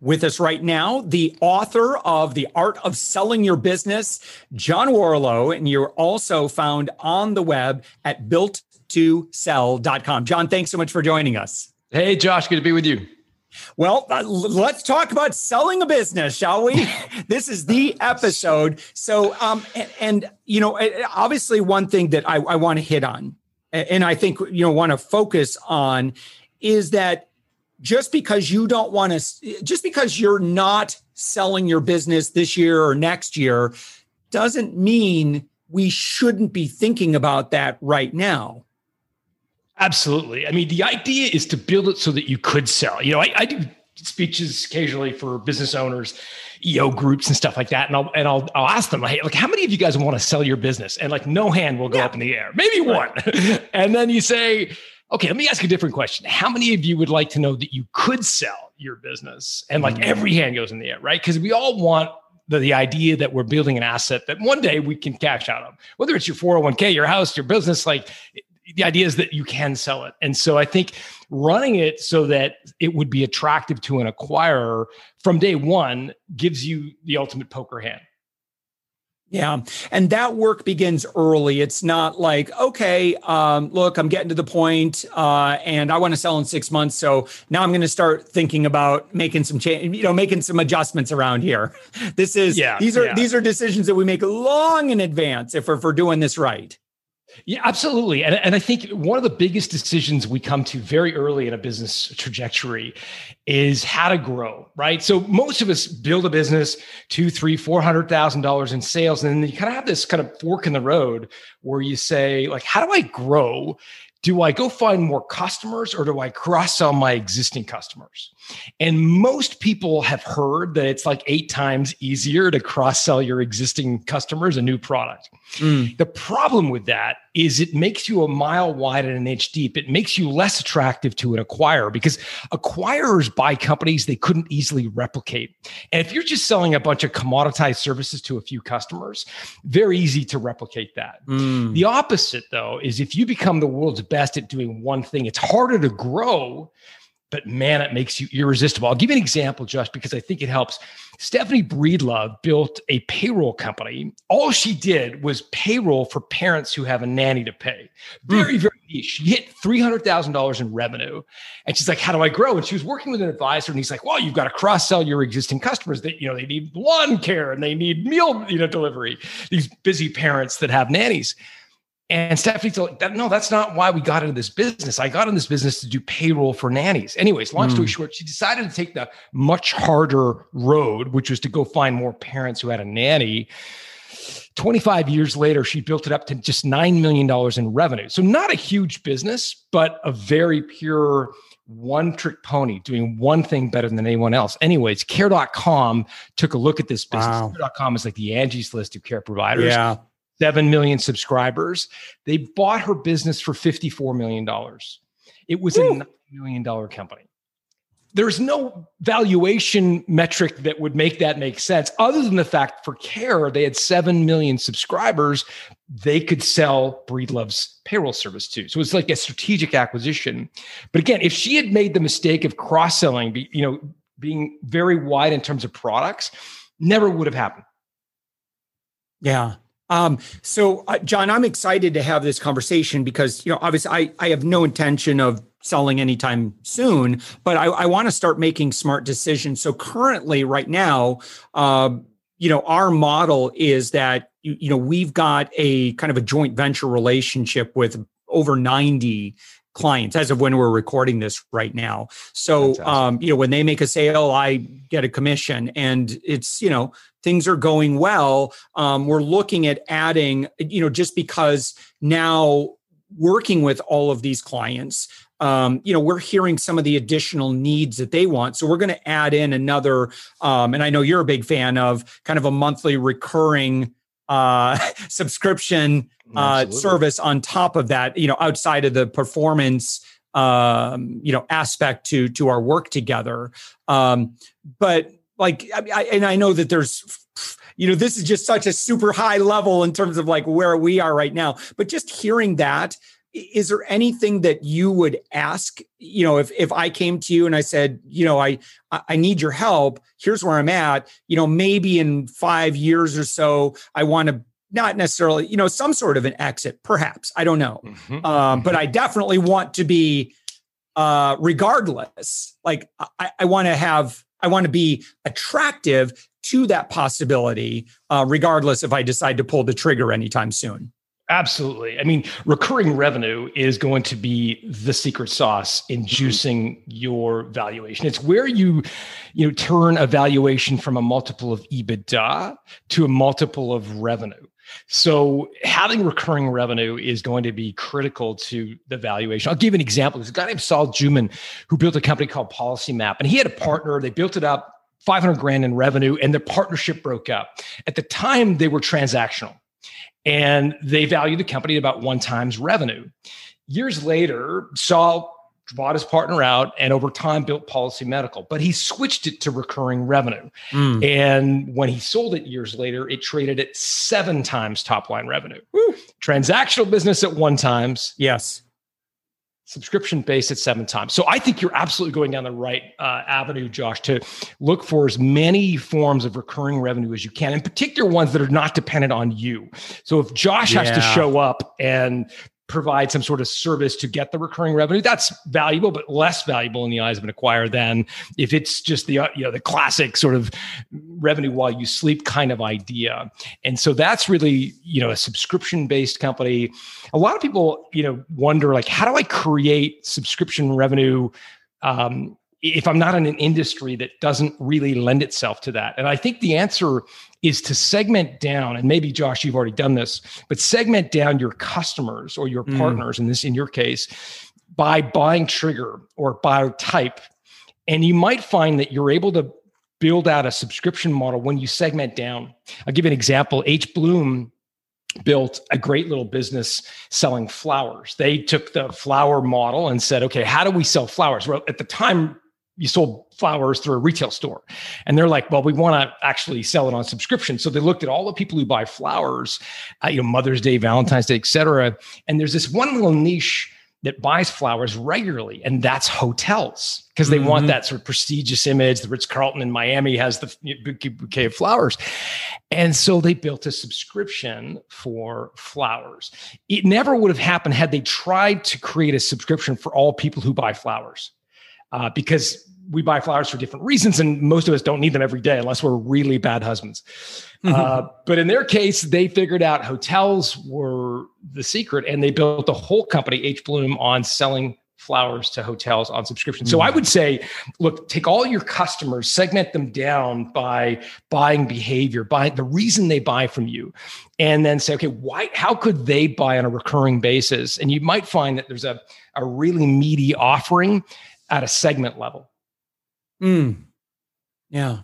With us right now, the author of The Art of Selling Your Business, John Warrillow, and you're also found on the web at built2sell.com. John, thanks so much for joining us. Hey, Josh, good to be with you. Well, uh, let's talk about selling a business, shall we? this is the episode. So, um, and, and, you know, obviously, one thing that I, I want to hit on, and I think you know want to focus on, is that just because you don't want to, just because you're not selling your business this year or next year, doesn't mean we shouldn't be thinking about that right now. Absolutely. I mean, the idea is to build it so that you could sell. You know, I, I do speeches occasionally for business owners, EO groups and stuff like that. And I'll and I'll I'll ask them, hey, like, how many of you guys want to sell your business? And like no hand will go yeah. up in the air. Maybe one. and then you say, Okay, let me ask a different question. How many of you would like to know that you could sell your business? And like mm. every hand goes in the air, right? Because we all want the, the idea that we're building an asset that one day we can cash out of, whether it's your 401k, your house, your business, like the idea is that you can sell it. And so I think running it so that it would be attractive to an acquirer from day one gives you the ultimate poker hand. Yeah. And that work begins early. It's not like, okay, um, look, I'm getting to the point, uh, and I want to sell in six months. So now I'm going to start thinking about making some change, you know, making some adjustments around here. This is, yeah, these are, yeah. these are decisions that we make long in advance if we're, if we're doing this right. Yeah, absolutely. And, and I think one of the biggest decisions we come to very early in a business trajectory is how to grow, right? So most of us build a business, two, three, four hundred thousand dollars in sales. And then you kind of have this kind of fork in the road where you say, like, how do I grow? do I go find more customers or do I cross sell my existing customers? And most people have heard that it's like eight times easier to cross sell your existing customers a new product. Mm. The problem with that is it makes you a mile wide and an inch deep. It makes you less attractive to an acquirer because acquirers buy companies they couldn't easily replicate. And if you're just selling a bunch of commoditized services to a few customers, very easy to replicate that. Mm. The opposite, though, is if you become the world's best at doing one thing, it's harder to grow but man, it makes you irresistible. I'll give you an example, just because I think it helps. Stephanie Breedlove built a payroll company. All she did was payroll for parents who have a nanny to pay. Very, mm. very niche. She hit $300,000 in revenue. And she's like, how do I grow? And she was working with an advisor and he's like, well, you've got to cross sell your existing customers that, you know, they need lawn care and they need meal, you know, delivery. These busy parents that have nannies. And Stephanie's like, no, that's not why we got into this business. I got in this business to do payroll for nannies. Anyways, long mm. story short, she decided to take the much harder road, which was to go find more parents who had a nanny. 25 years later, she built it up to just $9 million in revenue. So, not a huge business, but a very pure one trick pony doing one thing better than anyone else. Anyways, care.com took a look at this business. Wow. Care.com is like the Angie's list of care providers. Yeah. 7 million subscribers. They bought her business for $54 million. It was Ooh. a $9 million company. There's no valuation metric that would make that make sense, other than the fact for Care, they had 7 million subscribers. They could sell Breedlove's payroll service too. So it's like a strategic acquisition. But again, if she had made the mistake of cross selling, you know, being very wide in terms of products, never would have happened. Yeah. Um, so, uh, John, I'm excited to have this conversation because, you know, obviously I, I have no intention of selling anytime soon, but I, I want to start making smart decisions. So, currently, right now, uh, you know, our model is that, you, you know, we've got a kind of a joint venture relationship with over 90 clients as of when we're recording this right now. So, um, you know, when they make a sale, I get a commission and it's, you know, things are going well. Um, we're looking at adding, you know, just because now working with all of these clients, um, you know, we're hearing some of the additional needs that they want. So we're going to add in another, um, and I know you're a big fan of kind of a monthly recurring uh, subscription uh, service on top of that, you know, outside of the performance um, you know aspect to to our work together. Um, but like, I, I, and I know that there's you know this is just such a super high level in terms of like where we are right now but just hearing that is there anything that you would ask? You know if if i came to you and i said you know i i need your help here's where i'm at you know maybe in 5 years or so i want to not necessarily you know some sort of an exit perhaps i don't know. Mm-hmm. um, but i definitely want to be uh regardless like i, I want to have i want to be attractive to that possibility uh, regardless if i decide to pull the trigger anytime soon Absolutely. I mean, recurring revenue is going to be the secret sauce in mm-hmm. juicing your valuation. It's where you, you know, turn a valuation from a multiple of EBITDA to a multiple of revenue. So having recurring revenue is going to be critical to the valuation. I'll give an example. There's a guy named Saul Juman who built a company called Policy Map, and he had a partner. They built it up, 500 grand in revenue, and their partnership broke up. At the time, they were transactional and they value the company at about one times revenue. Years later, Saul bought his partner out and over time built Policy Medical, but he switched it to recurring revenue. Mm. And when he sold it years later, it traded at seven times top line revenue. Woo. Transactional business at one times. Yes subscription based at seven times. So I think you're absolutely going down the right uh, avenue, Josh, to look for as many forms of recurring revenue as you can, in particular ones that are not dependent on you. So if Josh yeah. has to show up and provide some sort of service to get the recurring revenue. That's valuable but less valuable in the eyes of an acquirer than if it's just the you know the classic sort of revenue while you sleep kind of idea. And so that's really you know a subscription based company. A lot of people you know wonder like how do i create subscription revenue um, if I'm not in an industry that doesn't really lend itself to that. And I think the answer is to segment down, and maybe Josh, you've already done this, but segment down your customers or your mm. partners, in this in your case, by buying trigger or by type. And you might find that you're able to build out a subscription model when you segment down. I'll give you an example. H. Bloom built a great little business selling flowers. They took the flower model and said, okay, how do we sell flowers? Well, at the time, you sold flowers through a retail store. And they're like well we want to actually sell it on subscription. So they looked at all the people who buy flowers uh, you know mother's day valentine's day etc and there's this one little niche that buys flowers regularly and that's hotels because they mm-hmm. want that sort of prestigious image. The ritz-carlton in miami has the bouquet of flowers. And so they built a subscription for flowers. It never would have happened had they tried to create a subscription for all people who buy flowers uh, because we buy flowers for different reasons, and most of us don't need them every day unless we're really bad husbands. Mm-hmm. Uh, but in their case, they figured out hotels were the secret, and they built the whole company, H Bloom, on selling flowers to hotels on subscription. So I mm. would say, look, take all your customers, segment them down by buying behavior, by the reason they buy from you, and then say, okay, why how could they buy on a recurring basis? And you might find that there's a, a really meaty offering at a segment level. Mm. Yeah.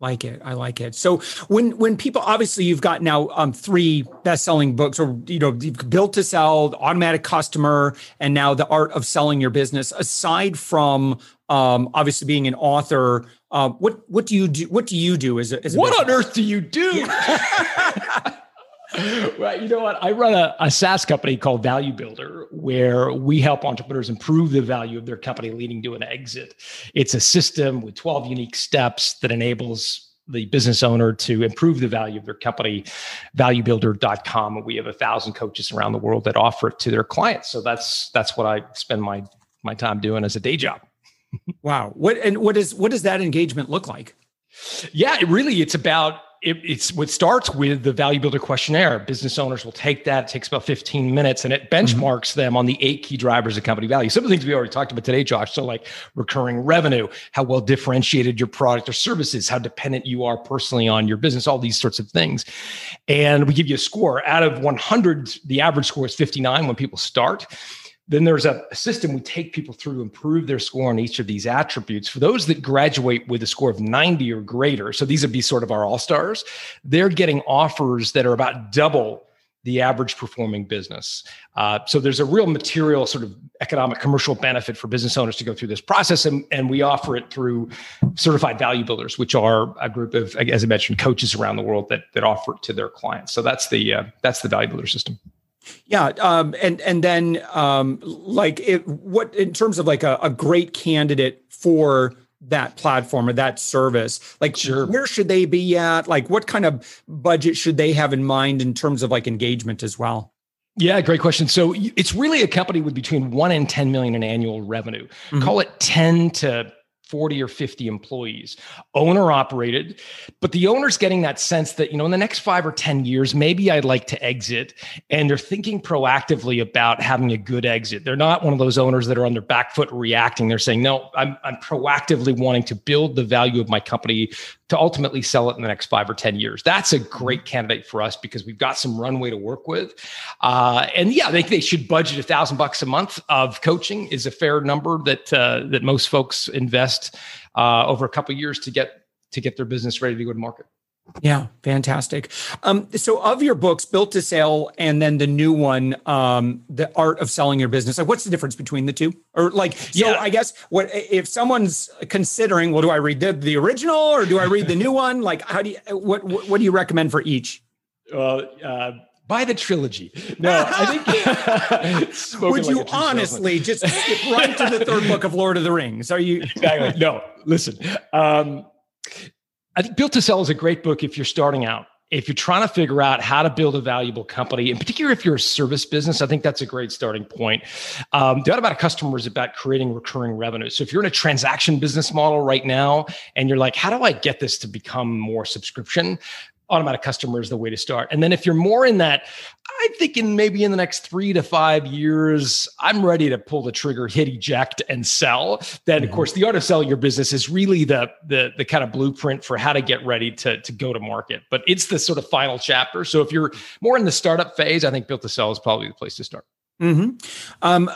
Like it. I like it. So when when people obviously you've got now um three best-selling books or you know you've built to sell, automatic customer, and now the art of selling your business. Aside from um obviously being an author, uh, what what do you do? What do you do as a, as a what business? on earth do you do? well, you know what? I run a, a SaaS company called Value Builder, where we help entrepreneurs improve the value of their company leading to an exit. It's a system with 12 unique steps that enables the business owner to improve the value of their company. Valuebuilder.com. We have a thousand coaches around the world that offer it to their clients. So that's that's what I spend my my time doing as a day job. wow. What and what is what does that engagement look like? Yeah, it really it's about it, it's what starts with the value builder questionnaire. Business owners will take that. It takes about 15 minutes and it benchmarks mm-hmm. them on the eight key drivers of company value. Some of the things we already talked about today, Josh. So, like recurring revenue, how well differentiated your product or services, how dependent you are personally on your business, all these sorts of things. And we give you a score out of 100. The average score is 59 when people start. Then there's a, system we take people through to improve their score on each of these attributes. For those that graduate with a score of 90 or greater, so these would be sort of our all stars, they're getting offers that are about double the average performing business. Uh, so there's a real material sort of economic commercial benefit for business owners to go through this process. And, and we offer it through certified value builders, which are a group of, as I mentioned, coaches around the world that, that offer it to their clients. So that's the, uh, that's the value builder system. Yeah, um, and and then um, like it, what in terms of like a, a, great candidate for that platform or that service, like sure. where should they be at? Like what kind of budget should they have in mind in terms of like engagement as well? Yeah, great question. So it's really a company with between one and 10 million in annual revenue. Mm-hmm. Call it 10 to 40 or 50 employees, owner operated. But the owner's getting that sense that, you know, in the next five or 10 years, maybe I'd like to exit. And they're thinking proactively about having a good exit. They're not one of those owners that are on their back foot reacting. They're saying, no, I'm, I'm proactively wanting to build the value of my company to ultimately sell it in the next five or 10 years. That's a great mm-hmm. candidate for us because we've got some runway to work with. Uh, and yeah, they, they should budget a thousand bucks a month of coaching is a fair number that, uh, that most folks invest uh, over a couple years to get, to get their business ready to go to market. Yeah, fantastic. Um, so, of your books, Built to Sell, and then the new one, um, The Art of Selling Your Business, like what's the difference between the two? Or like, so yeah. I guess what if someone's considering, well, do I read the, the original or do I read the new one? Like, how do you what what, what do you recommend for each? Uh, uh, buy the trilogy. No, I think. Would you like honestly just skip right to the third book of Lord of the Rings? Are you exactly? No, listen. Um, I think Built to Sell is a great book if you're starting out. If you're trying to figure out how to build a valuable company, in particular if you're a service business, I think that's a great starting point. Um, the Automatic Customer is about creating recurring revenue. So if you're in a transaction business model right now and you're like, how do I get this to become more subscription? Automatic customer is the way to start. And then if you're more in that, I think in maybe in the next three to five years, I'm ready to pull the trigger, hit eject, and sell. Then, mm-hmm. of course, the art of selling your business is really the the the kind of blueprint for how to get ready to to go to market. But it's the sort of final chapter. So if you're more in the startup phase, I think built to sell is probably the place to start. Mm-hmm. Um,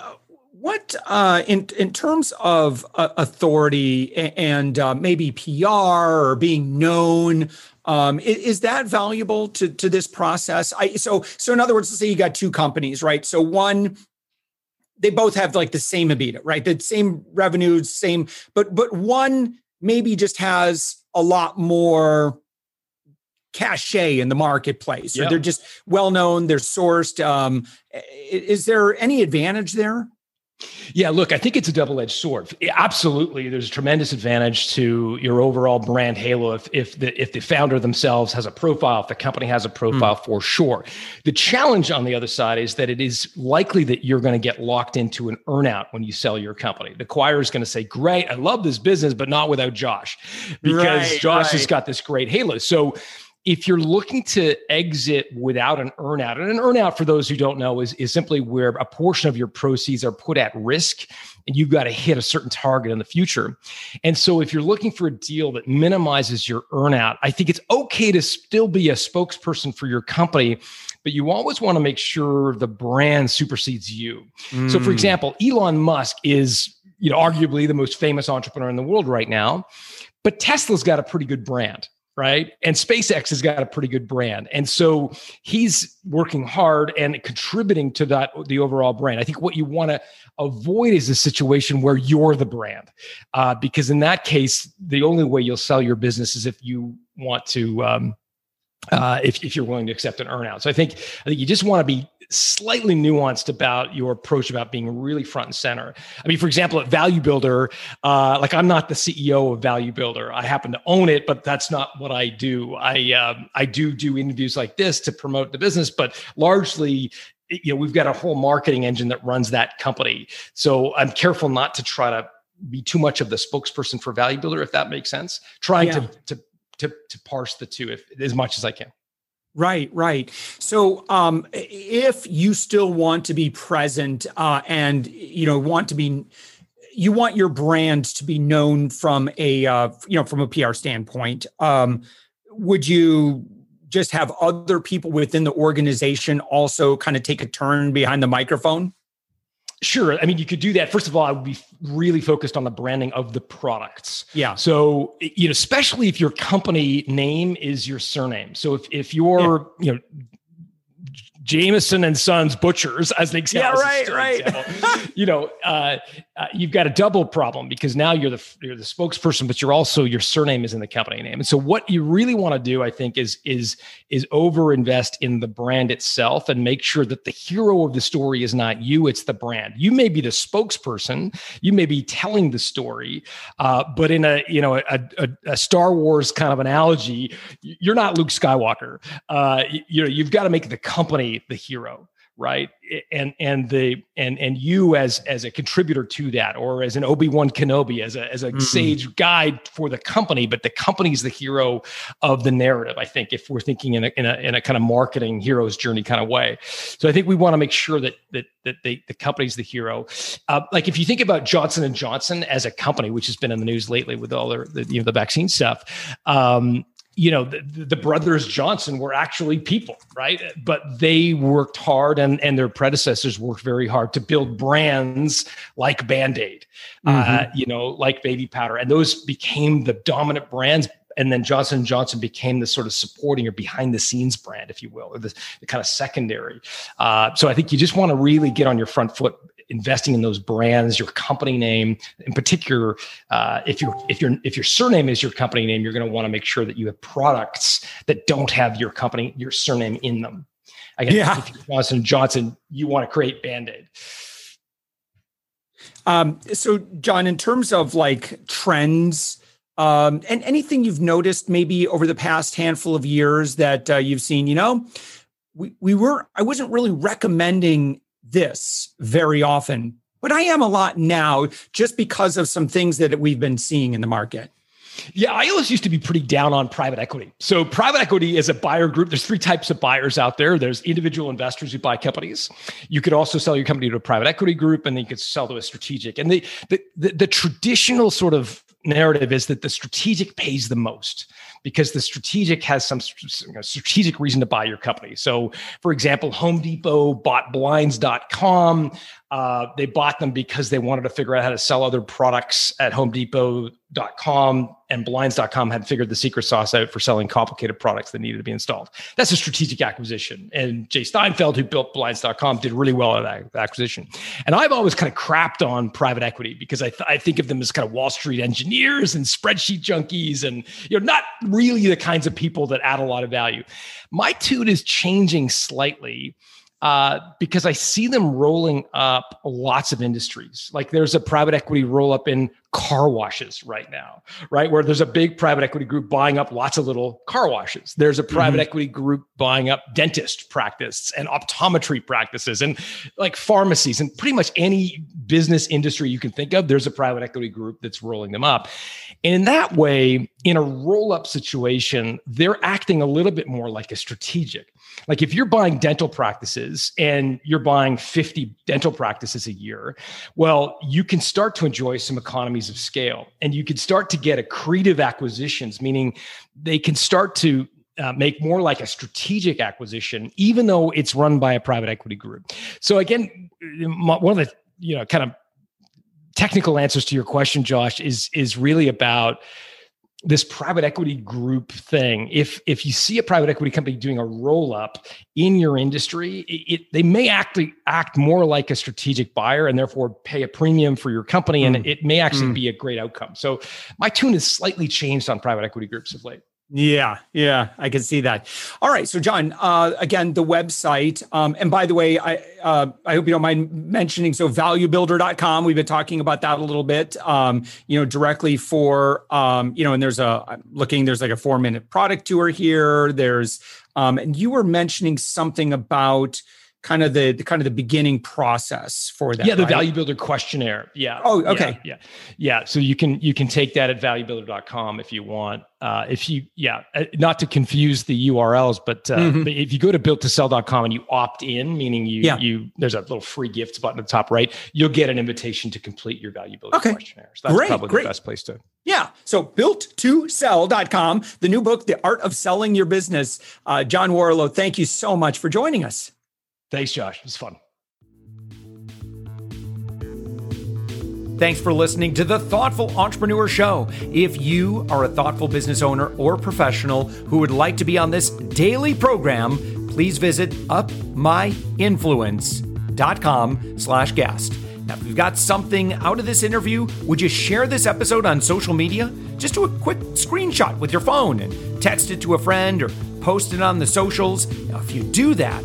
what uh, in in terms of uh, authority and uh, maybe PR or being known um, is, is, that valuable to to this process? I so so in other words, let's say you got two companies, right? So one, they both have like the same EBITDA, right? The same revenues, same, but but one maybe just has a lot more cachet in the marketplace, yep. or they're just well known, they're sourced. Um, is there any advantage there? Yeah, look, I think it's a double edged sword. Absolutely, there's a tremendous advantage to your overall brand halo if if the if the founder themselves has a profile, if the company has a profile, mm. for sure. The challenge on the other side is that it is likely that you're going to get locked into an earnout when you sell your company. The acquirer is going to say, "Great, I love this business, but not without Josh, because right, Josh right. has got this great halo." So if you're looking to exit without an earnout, and an earnout, for those who don't know, is, is simply where a portion of your proceeds are put at risk and you've got to hit a certain target in the future. And so if you're looking for a deal that minimizes your earnout, I think it's okay to still be a spokesperson for your company but you always want to make sure the brand supersedes you. Mm. So for mm. example, Elon Musk is, you know, arguably the most famous entrepreneur in the world right now, but Tesla's got a pretty good brand right? And SpaceX has got a pretty good brand. And so he's working hard and contributing to that the overall brand. I think what you want to avoid is a situation where you're the brand. Uh, because in that case, the only way you'll sell your business is if you want to um, uh, if, if you're willing to accept an earnout. So I think I think you just want to be slightly nuanced about your approach about being really front and center. I mean, for example, at Value Builder, uh, like I'm not the CEO of Value Builder. I happen to own it, but that's not what I do. I um, I do do interviews like this to promote the business, but largely you know we've got a whole marketing engine that runs that company so i'm careful not to try to be too much of the spokesperson for value builder if that makes sense trying yeah. to, to to to parse the two if as much as i can Right, right. So, um, if you still want to be present uh, and you know want to be, you want your brand to be known from a uh, you know from a PR standpoint. Um, would you just have other people within the organization also kind of take a turn behind the microphone? Sure. I mean, you could do that. First of all, I would be really focused on the branding of the products. Yeah. So, you know, especially if your company name is your surname. So if, if you're, yeah. you know, Jameson and Sons Butchers as an example. Yeah, right, right. you know, uh, uh, you've got a double problem because now you're the you're the spokesperson, but you're also your surname is in the company name. And so, what you really want to do, I think, is is is over invest in the brand itself and make sure that the hero of the story is not you; it's the brand. You may be the spokesperson, you may be telling the story, uh, but in a you know a, a, a, Star Wars kind of analogy, you're not Luke Skywalker. Uh, you, you know, you've got to make the company the hero right? And and the and and you as as a contributor to that or as an obi-wan kenobi as a as a mm-hmm. sage guide for the company but the company's the hero of the narrative i think if we're thinking in a in a, in a kind of marketing hero's journey kind of way. So i think we want to make sure that that that they, the company's the hero. Uh, like if you think about johnson and johnson as a company which has been in the news lately with all the, the you know the vaccine stuff um, you know the, the, brothers johnson were actually people right but they worked hard and and their predecessors worked very hard to build brands like band-aid uh, mm-hmm. uh, you know like baby powder and those became the dominant brands and then Johnson Johnson became the sort of supporting or behind the scenes brand, if you will, or the, the kind of secondary. Uh, so I think you just want to really get on your front foot investing in those brands, your company name, in particular, uh, if your if your if your surname is your company name, you're going to want to make sure that you have products that don't have your company your surname in them. Again, yeah. if you're Johnson Johnson, you want to create Band Aid. Um, so, John, in terms of like trends. Um, and anything you've noticed maybe over the past handful of years that uh, you've seen, you know, we, we were, I wasn't really recommending this very often, but I am a lot now just because of some things that we've been seeing in the market. Yeah, I always used to be pretty down on private equity. So, private equity is a buyer group. There's three types of buyers out there. There's individual investors who buy companies. You could also sell your company to a private equity group, and then you could sell to a strategic. And the the, the, the traditional sort of narrative is that the strategic pays the most because the strategic has some strategic reason to buy your company. So, for example, Home Depot bought blinds.com. Uh, they bought them because they wanted to figure out how to sell other products at Home Depot.com and blinds.com had figured the secret sauce out for selling complicated products that needed to be installed. That's a strategic acquisition. And Jay Steinfeld, who built blinds.com, did really well at that acquisition. And I've always kind of crapped on private equity because I, th- I think of them as kind of Wall Street engineers and spreadsheet junkies and you know not really the kinds of people that add a lot of value. My tune is changing slightly uh, because I see them rolling up lots of industries. Like there's a private equity roll up in car washes right now, right? Where there's a big private equity group buying up lots of little car washes. There's a private mm-hmm. equity group buying up dentist practice and optometry practices and like pharmacies and pretty much any business industry you can think of. There's a private equity group that's rolling them up. And in that way, in a roll up situation, they're acting a little bit more like a strategic. Like if you're buying dental practices and you're buying 50 dental practices a year, well, you can start to enjoy some economies of scale and you can start to get accretive acquisitions, meaning they can start to uh, make more like a strategic acquisition, even though it's run by a private equity group. So again, one of the you know kind of technical answers to your question, Josh, is is really about this private equity group thing if if you see a private equity company doing a roll up in your industry it, it, they may actually act more like a strategic buyer and therefore pay a premium for your company and mm. it may actually mm. be a great outcome so my tune has slightly changed on private equity groups of late yeah, yeah, I can see that. All right, so John, uh, again, the website, um, and by the way, I uh, I hope you don't mind mentioning. So, valuebuilder.com. We've been talking about that a little bit. Um, you know, directly for um, you know, and there's a I'm looking. There's like a four minute product tour here. There's um, and you were mentioning something about kind of the, the, kind of the beginning process for that. Yeah, the right? Value Builder questionnaire. Yeah. Oh, okay. Yeah, yeah, yeah. So you can you can take that at valuebuilder.com if you want. Uh, if you yeah, uh, not to confuse the URLs, but, uh, mm-hmm. but if you go to builttosell.com and you opt in, meaning you yeah. you there's a little free gifts button at the top right, you'll get an invitation to complete your Value Builder okay. questionnaire. So that's great, probably great. the best place to. Yeah. So builttosell.com, the new book, The Art of Selling Your Business. Uh, John Warrillow, thank you so much for joining us. Thanks, Josh. It was fun. Thanks for listening to the Thoughtful Entrepreneur Show. If you are a thoughtful business owner or professional who would like to be on this daily program, please visit upmyinfluence.com slash guest. Now, if you've got something out of this interview, would you share this episode on social media? Just do a quick screenshot with your phone and text it to a friend or post it on the socials. Now, if you do that,